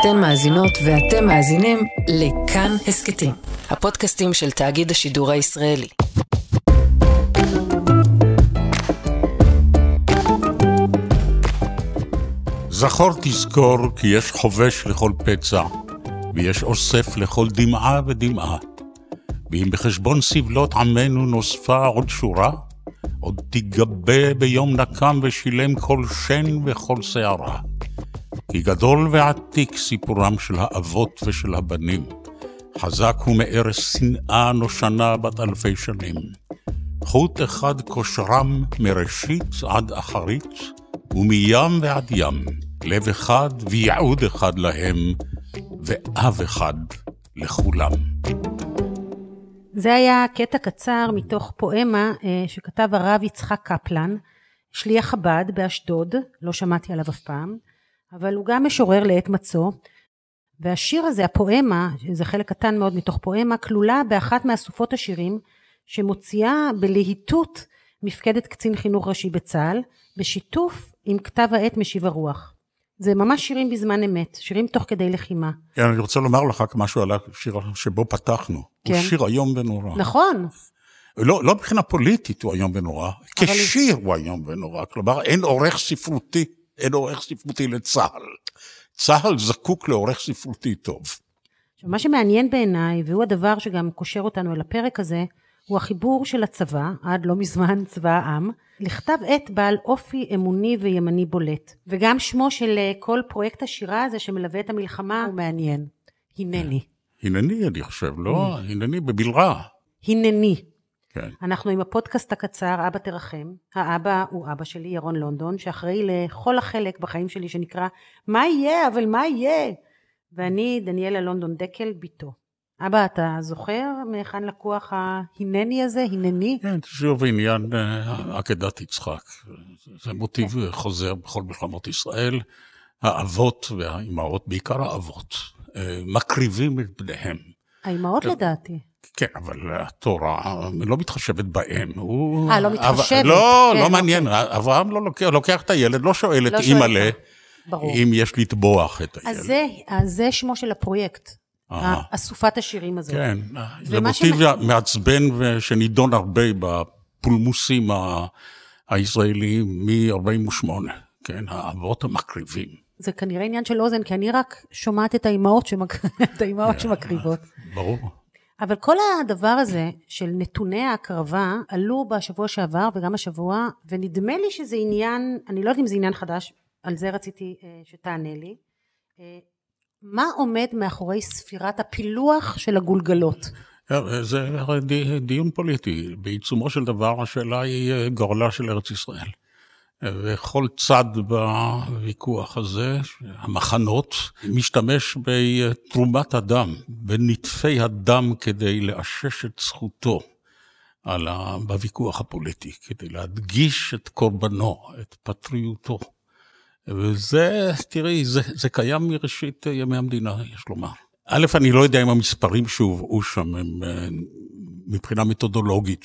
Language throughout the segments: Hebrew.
אתן מאזינות ואתם מאזינים לכאן הסכתים, הפודקאסטים של תאגיד השידור הישראלי. זכור תזכור כי יש חובש לכל פצע, ויש אוסף לכל דמעה ודמעה. ואם בחשבון סבלות עמנו נוספה עוד שורה, עוד תיגבה ביום נקם ושילם כל שן וכל שערה. כי גדול ועתיק סיפורם של האבות ושל הבנים. חזק הוא מארץ שנאה נושנה בת אלפי שנים. חוט אחד כושרם מראשית עד אחרית, ומים ועד ים, לב אחד וייעוד אחד להם, ואב אחד לכולם. זה היה קטע קצר מתוך פואמה אה, שכתב הרב יצחק קפלן, שליח חב"ד באשדוד, לא שמעתי עליו אף פעם, אבל הוא גם משורר לעת מצוא, והשיר הזה, הפואמה, זה חלק קטן מאוד מתוך פואמה, כלולה באחת מאסופות השירים שמוציאה בלהיטות מפקדת קצין חינוך ראשי בצה"ל, בשיתוף עם כתב העת משיב הרוח. זה ממש שירים בזמן אמת, שירים תוך כדי לחימה. כן, אני רוצה לומר לך משהו על השיר שבו פתחנו. כן. הוא שיר איום ונורא. נכון. לא, לא מבחינה פוליטית הוא איום ונורא, כשיר הוא איום ונורא. כלומר, אין עורך ספרותי, אין עורך ספרותי לצה"ל. צה"ל זקוק לעורך ספרותי טוב. עכשיו, מה שמעניין בעיניי, והוא הדבר שגם קושר אותנו אל הפרק הזה, הוא החיבור של הצבא, עד לא מזמן צבא העם, לכתב עת בעל אופי אמוני וימני בולט. וגם שמו של אה, כל פרויקט השירה הזה שמלווה את המלחמה הוא מעניין. הנני. הנני, אני חושב, לא? הנני בבלרה. הנני. כן. אנחנו עם הפודקאסט הקצר, אבא תרחם. האבא הוא אבא שלי, ירון לונדון, שאחראי לכל החלק בחיים שלי שנקרא מה יהיה, אבל מה יהיה? ואני דניאלה לונדון דקל, בתו. אבא, אתה זוכר מהיכן לקוח ההנני הזה, הנני? כן, שוב עניין אה, עקדת יצחק. זה מוטיב כן. חוזר בכל מלחמות ישראל. האבות והאימהות, בעיקר האבות, אה, מקריבים את בניהם. האימהות כן. לדעתי. כן, אבל התורה לא מתחשבת בהם. אה, לא מתחשבת. לא, כן, לא מעניין. אוקיי. אברהם לא לוקח, לוקח את הילד, לא שואל את לא אימא'לה אם יש לטבוח את הילד. אז זה, אז זה שמו של הפרויקט. אסופת השירים הזאת. כן, זה מוטיב מעצבן שנידון הרבה בפולמוסים הישראליים מ-48, כן, האבות המקריבים. זה כנראה עניין של אוזן, כי אני רק שומעת את האימהות, שמק... את האימהות כן, שמקריבות. ברור. אבל כל הדבר הזה של נתוני ההקרבה עלו בשבוע שעבר וגם השבוע, ונדמה לי שזה עניין, אני לא יודעת אם זה עניין חדש, על זה רציתי אה, שתענה לי. אה, מה עומד מאחורי ספירת הפילוח של הגולגלות? זה דיון פוליטי. בעיצומו של דבר השאלה היא אה, גורלה של ארץ ישראל. וכל צד בוויכוח הזה, המחנות, משתמש בתרומת הדם, בנטפי הדם כדי לאשש את זכותו ה... בוויכוח הפוליטי, כדי להדגיש את קורבנו, את פטריותו. וזה, תראי, זה, זה קיים מראשית ימי המדינה, יש לומר. א', אני לא יודע אם המספרים שהובאו שם הם אה, מבחינה מתודולוגית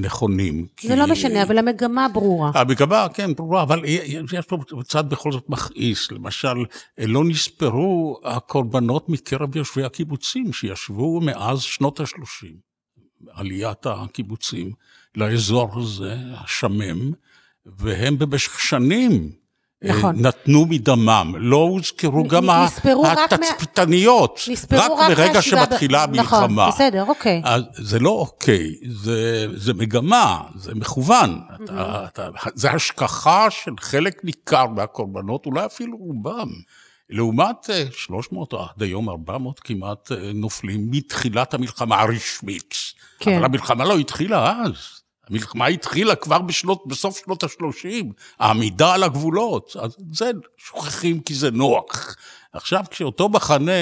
נכונים. זה כי... לא משנה, אבל המגמה ברורה. המגמה, כן, ברורה, אבל יש פה צד בכל זאת מכעיס. למשל, לא נספרו הקורבנות מקרב יושבי הקיבוצים שישבו מאז שנות ה-30, עליית הקיבוצים, לאזור הזה, השמם, והם במשך שנים נכון. נתנו מדמם, לא הוזכרו נ, גם התצפיתניות, רק, רק מרגע שמתחילה ב... המלחמה. נכון, בסדר, אוקיי. אז זה לא אוקיי, זה, זה מגמה, זה מכוון. Mm-hmm. אתה, אתה, זה השכחה של חלק ניכר מהקורבנות, אולי אפילו רובם. לעומת 300 או עד היום 400 כמעט אה, נופלים מתחילת המלחמה הרשמית. כן. אבל המלחמה לא התחילה אז. המלחמה התחילה כבר בשנות, בסוף שנות ה-30, העמידה על הגבולות. אז זה שוכחים כי זה נוח. עכשיו, כשאותו מחנה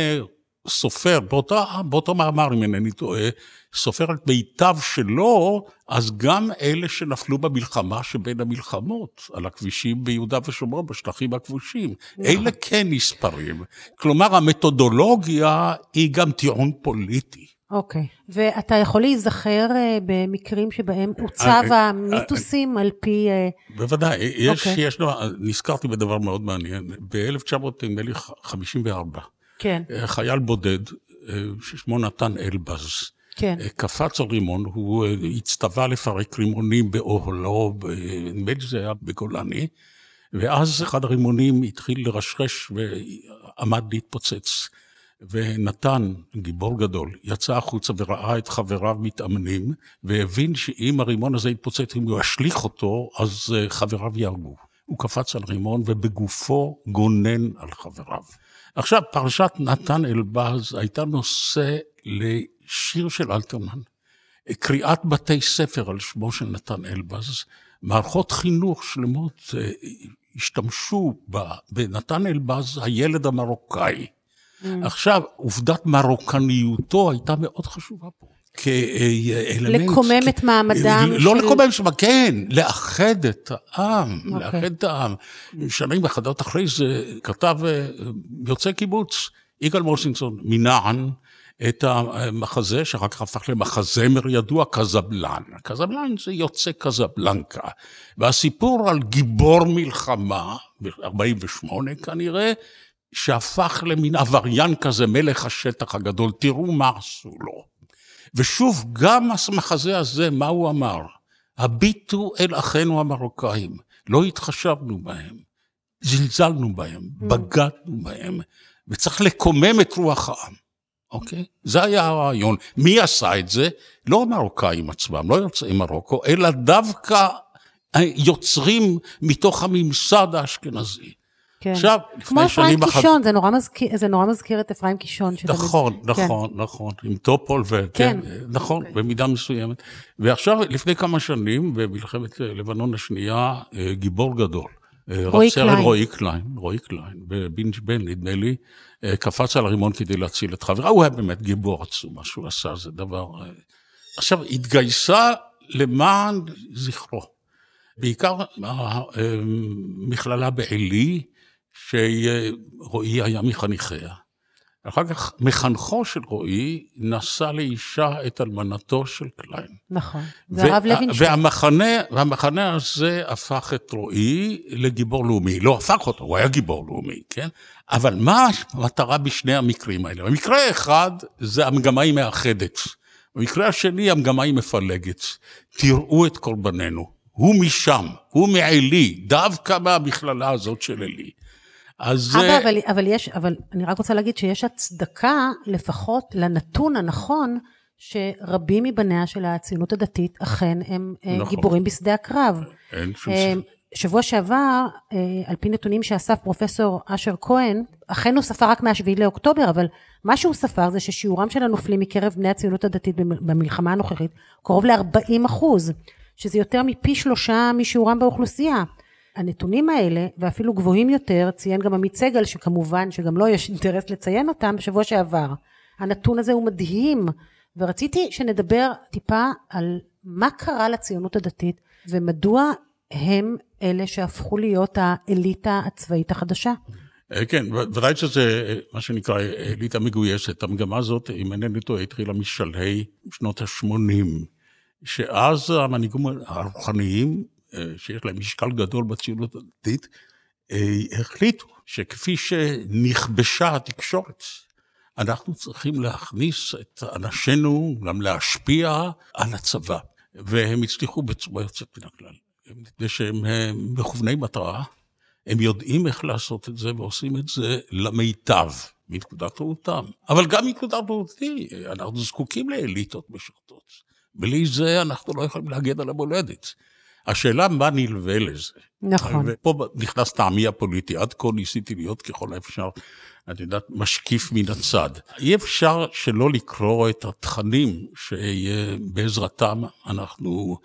סופר, באותו, באותו מאמר, אם אינני טועה, סופר את מיטב שלו, אז גם אלה שנפלו במלחמה שבין המלחמות, על הכבישים ביהודה ושומרון, בשטחים הכבושים, אלה כן נספרים. כלומר, המתודולוגיה היא גם טיעון פוליטי. אוקיי. Okay. ואתה יכול להיזכר uh, במקרים שבהם עוצב אה, אה, המיתוסים על פי... Uh... בוודאי. יש, okay. אוקיי. יש, נזכרתי בדבר מאוד מעניין. ב-1954, כן. חייל בודד, ששמו נתן אלבז. כן. קפץ על רימון, הוא הצטווה לפרק רימונים באוהלו, נדמה לי שזה היה בגולני, ואז אחד הרימונים התחיל לרשרש ועמד להתפוצץ. ונתן, גיבור גדול, יצא החוצה וראה את חבריו מתאמנים, והבין שאם הרימון הזה יתפוצץ, אם הוא ישליך אותו, אז חבריו יהרגו. הוא קפץ על רימון ובגופו גונן על חבריו. עכשיו, פרשת נתן אלבז הייתה נושא לשיר של אלתרמן. קריאת בתי ספר על שמו של נתן אלבז, מערכות חינוך שלמות השתמשו בנתן אלבז, הילד המרוקאי. Mm. עכשיו, עובדת מרוקניותו הייתה מאוד חשובה פה. כאלמנט... לקומם את מעמדם לא של... לקומם, שמה, כן, לאחד את העם, okay. אוקיי. לאחד את העם. שנים אחדות אחרי זה כתב אה, יוצא קיבוץ, יגאל מוסינסון, מנען, את המחזה, שאחר כך הפך למחזמר ידוע, קזבלן. קזבלן זה יוצא קזבלנקה. והסיפור על גיבור מלחמה, ב-48 כנראה, שהפך למין עבריין כזה, מלך השטח הגדול, תראו מה עשו לו. ושוב, גם המחזה הזה, מה הוא אמר? הביטו אל אחינו המרוקאים, לא התחשבנו בהם, זלזלנו בהם, mm. בגדנו בהם, וצריך לקומם את רוח העם. אוקיי? זה היה הרעיון. מי עשה את זה? לא המרוקאים עצמם, לא יוצאי מרוקו, אלא דווקא יוצרים מתוך הממסד האשכנזי. כן. עכשיו, לפני שנים. כמו אפרים קישון, זה נורא מזכיר, זה נורא מזכיר את אפרים קישון. נכון, שתמיד... נכון, כן. נכון, עם טופול, וכן, כן. נכון, okay. אוקיי. במידה מסוימת. ועכשיו, לפני כמה שנים, במלחמת לבנון השנייה, אה, גיבור גדול. אה, רוי קליין. רועי קליין, רועי קליין, בבינת ג'בל, נדמה לי, אה, קפץ על הרימון כדי להציל את חבריו, הוא היה באמת גיבור עצום, מה שהוא עשה, זה דבר... עכשיו, התגייסה למען זכרו. בעיקר המכללה בעלי, שרועי היה מחניכיה. אחר כך מחנכו של רועי נשא לאישה את אלמנתו של קליין. נכון, זה הרב לוינשטיין. והמחנה, והמחנה הזה הפך את רועי לגיבור לאומי. לא הפך אותו, הוא היה גיבור לאומי, כן? אבל מה המטרה בשני המקרים האלה? במקרה אחד, זה המגמה היא מאחדת. במקרה השני, המגמה היא מפלגת. תראו את קורבננו. הוא משם, הוא מעלי, דווקא מהמכללה הזאת של עלי. אז... אבא, אבל, אבל יש, אבל אני רק רוצה להגיד שיש הצדקה לפחות לנתון הנכון שרבים מבניה של הציונות הדתית אכן הם אה, נכון. גיבורים בשדה הקרב. אין שום אה, ספק. שבוע שעבר, אה, על פי נתונים שאסף פרופסור אשר כהן, אכן הוא ספר רק מה-7 לאוקטובר, אבל מה שהוא ספר זה ששיעורם של הנופלים מקרב בני הציונות הדתית במלחמה הנוכחית קרוב ל-40 אחוז, שזה יותר מפי שלושה משיעורם באוכלוסייה. הנתונים האלה, ואפילו גבוהים יותר, ציין גם עמית סגל, שכמובן שגם לו לא יש אינטרס לציין אותם, בשבוע שעבר. הנתון הזה הוא מדהים, ורציתי שנדבר טיפה על מה קרה לציונות הדתית, ומדוע הם אלה שהפכו להיות האליטה הצבאית החדשה. אה, כן, ודאי שזה אה, מה שנקרא אליטה מגויסת. המגמה הזאת, אם אינני טועה, התחילה משלהי שנות ה-80, שאז המנהיגים הרוחניים שיש להם משקל גדול בציונות הדתית, אה, החליטו שכפי שנכבשה התקשורת, אנחנו צריכים להכניס את אנשינו, גם להשפיע על הצבא. והם הצליחו בצורה יוצאת מן הכלל. מפני שהם אה, מכווני מטרה, הם יודעים איך לעשות את זה ועושים את זה למיטב, מנקודת ראותם. אבל גם מנקודת ראותי, אנחנו זקוקים לאליטות משרתות. בלי זה אנחנו לא יכולים להגן על המולדת. השאלה מה נלווה לזה. נכון. ופה נכנס טעמי הפוליטי, עד כה ניסיתי להיות ככל האפשר, את יודעת, משקיף מן הצד. אי אפשר שלא לקרוא את התכנים שבעזרתם אנחנו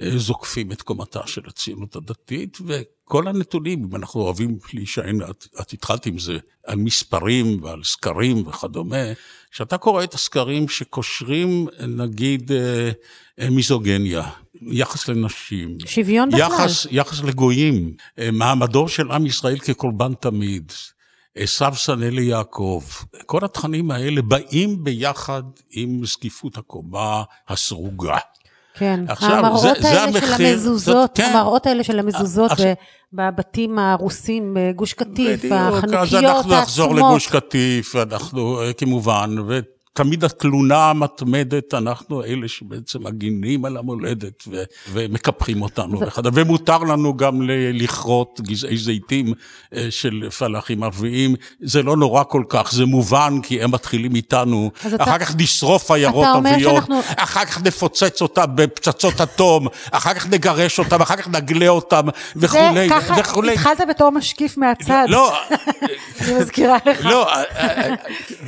זוקפים את קומתה של הציונות הדתית, וכל הנתונים, אם אנחנו אוהבים להישען, את, את התחלת עם זה, על מספרים ועל סקרים וכדומה, כשאתה קורא את הסקרים שקושרים, נגיד, אה, אה, מיזוגניה, יחס לנשים. שוויון בכלל. יחס, יחס לגויים, מעמדו של עם ישראל כקורבן תמיד. עשו שנא ליעקב, כל התכנים האלה באים ביחד עם זקיפות הקומה הסרוגה. כן, עכשיו, המראות זה- זה האלה של המחיר, המזוזות, זאת- כן. המראות האלה של המזוזות עכשיו- בבתים הרוסים בגוש קטיף, בדיוק, אז החנוכיות אנחנו נחזור העצומות. לגוש קטיף, אנחנו אה, כמובן, ותמיד התלונה המתמדת, אנחנו אלה שבעצם מגינים על המולדת ו- ומקפחים אותנו, וכדומה. ומותר לנו גם לכרות גזעי זיתים אה, של פלאחים ערביים, זה לא נורא כל כך, זה מובן, כי הם מתחילים איתנו, אז אתה- אחר כך נשרוף עיירות ערביות, שאנחנו- אחר כך נפוצץ אותם בפצצות אטום, אחר כך נגרש אותם, אחר כך נגלה אותם, זה וכולי, ככה, וכולי. התחלת בתור משקיף מהצד, לא, אני מזכירה לך. לא, אה, אה,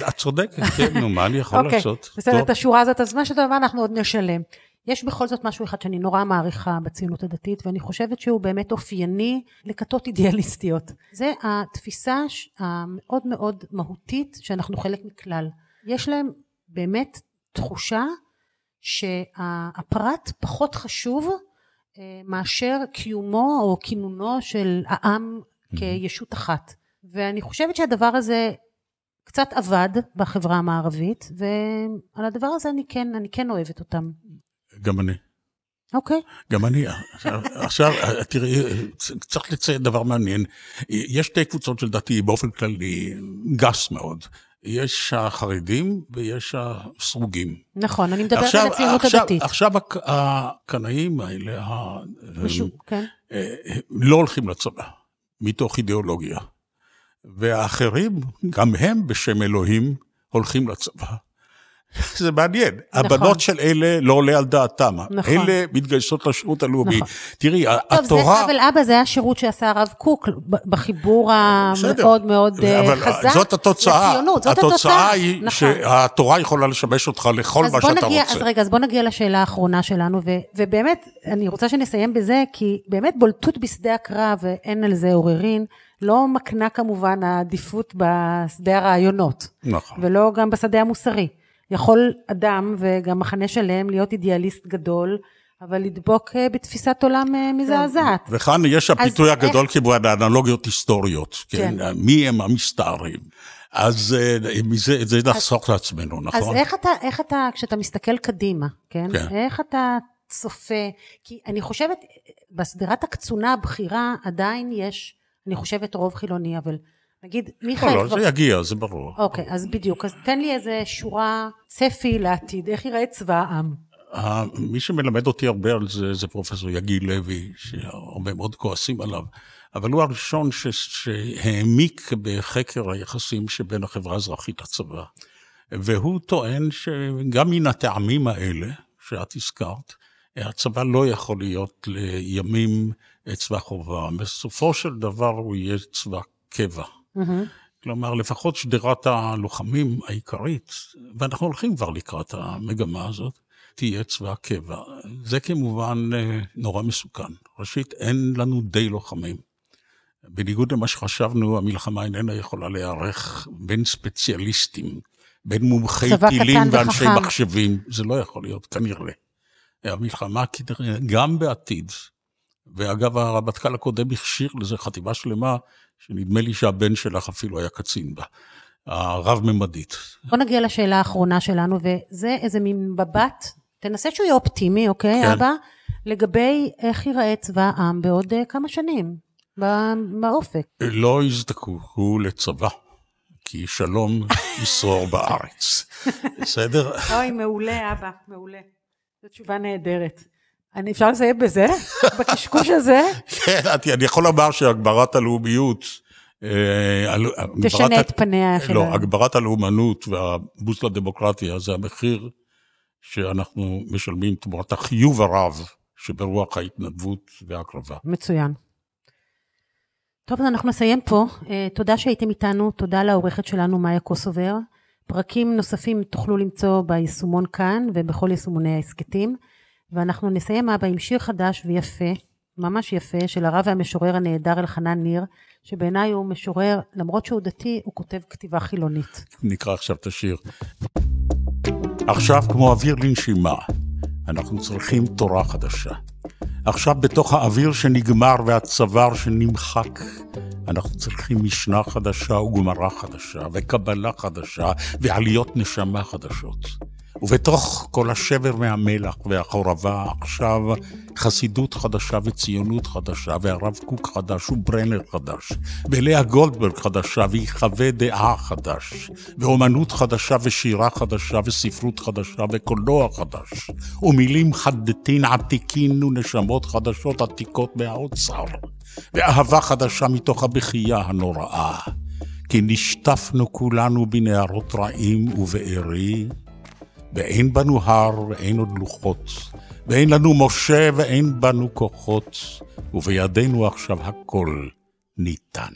את צודקת, כן, נו, מה אני יכול אוקיי, לעשות? בסדר. את השורה הזאת, אז מה שאתה אומר, אנחנו עוד נשלם. יש בכל זאת משהו אחד שאני נורא מעריכה בציונות הדתית, ואני חושבת שהוא באמת אופייני לכתות אידיאליסטיות. זה התפיסה המאוד מאוד מהותית שאנחנו חלק מכלל. יש להם באמת תחושה שהפרט פחות חשוב אה, מאשר קיומו או כינונו של העם כישות אחת. ואני חושבת שהדבר הזה קצת אבד בחברה המערבית, ועל הדבר הזה אני כן, אני כן אוהבת אותם. גם אני. אוקיי. גם אני. עכשיו- עכשיו, אה, תראי, אה, צריך לציין דבר מעניין. יש שתי קבוצות של דתיים באופן כללי, גס מאוד. יש החרדים ויש הסרוגים. נכון, אני מדברת על הציונות עכשיו, הדתית. עכשיו הק- הקנאים האלה, משהו, כן. אה, לא הולכים לצבא, מתוך אידיאולוגיה. והאחרים, גם הם בשם אלוהים, הולכים לצבא. זה מעניין. נכון. הבנות של אלה לא עולה על דעתם. נכון. אלה מתגייסות לשירות הלאומי. נכון. תראי, טוב, התורה... זה, אבל אבא, זה השירות שעשה הרב קוק בחיבור. המאוד מאוד אה, חזק זאת התוצאה. לציונות. זאת התוצאה התוצאה. היא נכון. שהתורה יכולה לשמש אותך לכל מה שאתה נגיע, רוצה. אז רגע, אז בוא נגיע לשאלה האחרונה שלנו, ו, ובאמת, אני רוצה שנסיים בזה, כי באמת בולטות בשדה הקרב, ואין על זה עוררין, לא מקנה כמובן העדיפות בשדה הרעיונות, נכון. ולא גם בשדה המוסרי. יכול אדם, וגם מחנה שלם, להיות אידיאליסט גדול, אבל לדבוק אה, בתפיסת עולם אה, מזעזעת. וכאן יש הפיתוי איך- הגדול כמובן, האנלוגיות היסטוריות, כן? כן. מי הם המסתערים? אז אה, מזה, את זה נחסוך לעצמנו, אז נכון? איך אתה, איך אתה, כשאתה מסתכל קדימה, כן? כן. איך אתה צופה? כי אני חושבת, בשדרת הקצונה הבכירה עדיין יש, אני חושבת רוב חילוני, אבל נגיד מיכאל... לא, לא, כבר- זה יגיע, זה ברור. אוקיי, אז בדיוק, אז תן לי איזה שורה, צפי לעתיד, איך ייראה צבא העם? מי שמלמד אותי הרבה על זה, זה פרופסור יגיל לוי, שהרבה מאוד כועסים עליו, אבל הוא הראשון ש- שהעמיק בחקר היחסים שבין החברה האזרחית לצבא. והוא טוען שגם מן הטעמים האלה, שאת הזכרת, הצבא לא יכול להיות לימים צבא חובה. בסופו של דבר הוא יהיה צבא קבע. מהמם. כלומר, לפחות שדרת הלוחמים העיקרית, ואנחנו הולכים כבר לקראת המגמה הזאת, תהיה צבא קבע. זה כמובן אה, נורא מסוכן. ראשית, אין לנו די לוחמים. בניגוד למה שחשבנו, המלחמה איננה יכולה להיערך בין ספציאליסטים, בין מומחי טילים ואנשי וחכם. מחשבים. זה לא יכול להיות, כנראה. המלחמה כנראה, גם בעתיד, ואגב, הרמטכ"ל הקודם הכשיר לזה חטיבה שלמה, שנדמה לי שהבן שלך אפילו היה קצין בה, הרב-ממדית. בוא נגיע לשאלה האחרונה שלנו, וזה איזה מין מבט, תנסה שהוא יהיה אופטימי, אוקיי, כן. אבא? לגבי איך ייראה צבא העם בעוד אה, כמה שנים, באופק. לא יזדקקו לצבא, כי שלום ישרור בארץ. בסדר? אוי, מעולה, אבא, מעולה. זו תשובה נהדרת. אני אפשר לסיים בזה? בקשקוש הזה? כן, אני יכול לומר שהגברת הלאומיות... אה, תשנה את פניה של לא, ה- הגברת הלאומנות והבוסט לדמוקרטיה זה המחיר שאנחנו משלמים תמורת החיוב הרב שברוח ההתנדבות וההקרבה. מצוין. טוב, אז אנחנו נסיים פה. אה, תודה שהייתם איתנו, תודה לעורכת שלנו מאיה קוסובר. פרקים נוספים תוכלו למצוא ביישומון כאן ובכל יישומוני ההסכתים. ואנחנו נסיים אבא עם שיר חדש ויפה, ממש יפה, של הרב והמשורר הנהדר אלחנן ניר, שבעיניי הוא משורר, למרות שהוא דתי, הוא כותב כתיבה חילונית. נקרא עכשיו את השיר. עכשיו כמו אוויר לנשימה, אנחנו צריכים תורה חדשה. עכשיו בתוך האוויר שנגמר והצוואר שנמחק, אנחנו צריכים משנה חדשה וגמרא חדשה, וקבלה חדשה, ועליות נשמה חדשות. ובתוך כל השבר מהמלח והחורבה עכשיו חסידות חדשה וציונות חדשה, והרב קוק חדש וברנר חדש, ולאה גולדברג חדשה, ויחווה דעה חדש, ואומנות חדשה ושירה חדשה, וספרות חדשה, וקולנוע חדש, ומילים חדתין עתיקין ונשמות חדשות עתיקות מהאוצר, ואהבה חדשה מתוך הבכייה הנוראה. כי נשטפנו כולנו בנהרות רעים ובארי, ואין בנו הר ואין עוד לוחות, ואין לנו משה ואין בנו כוחות, ובידינו עכשיו הכל ניתן.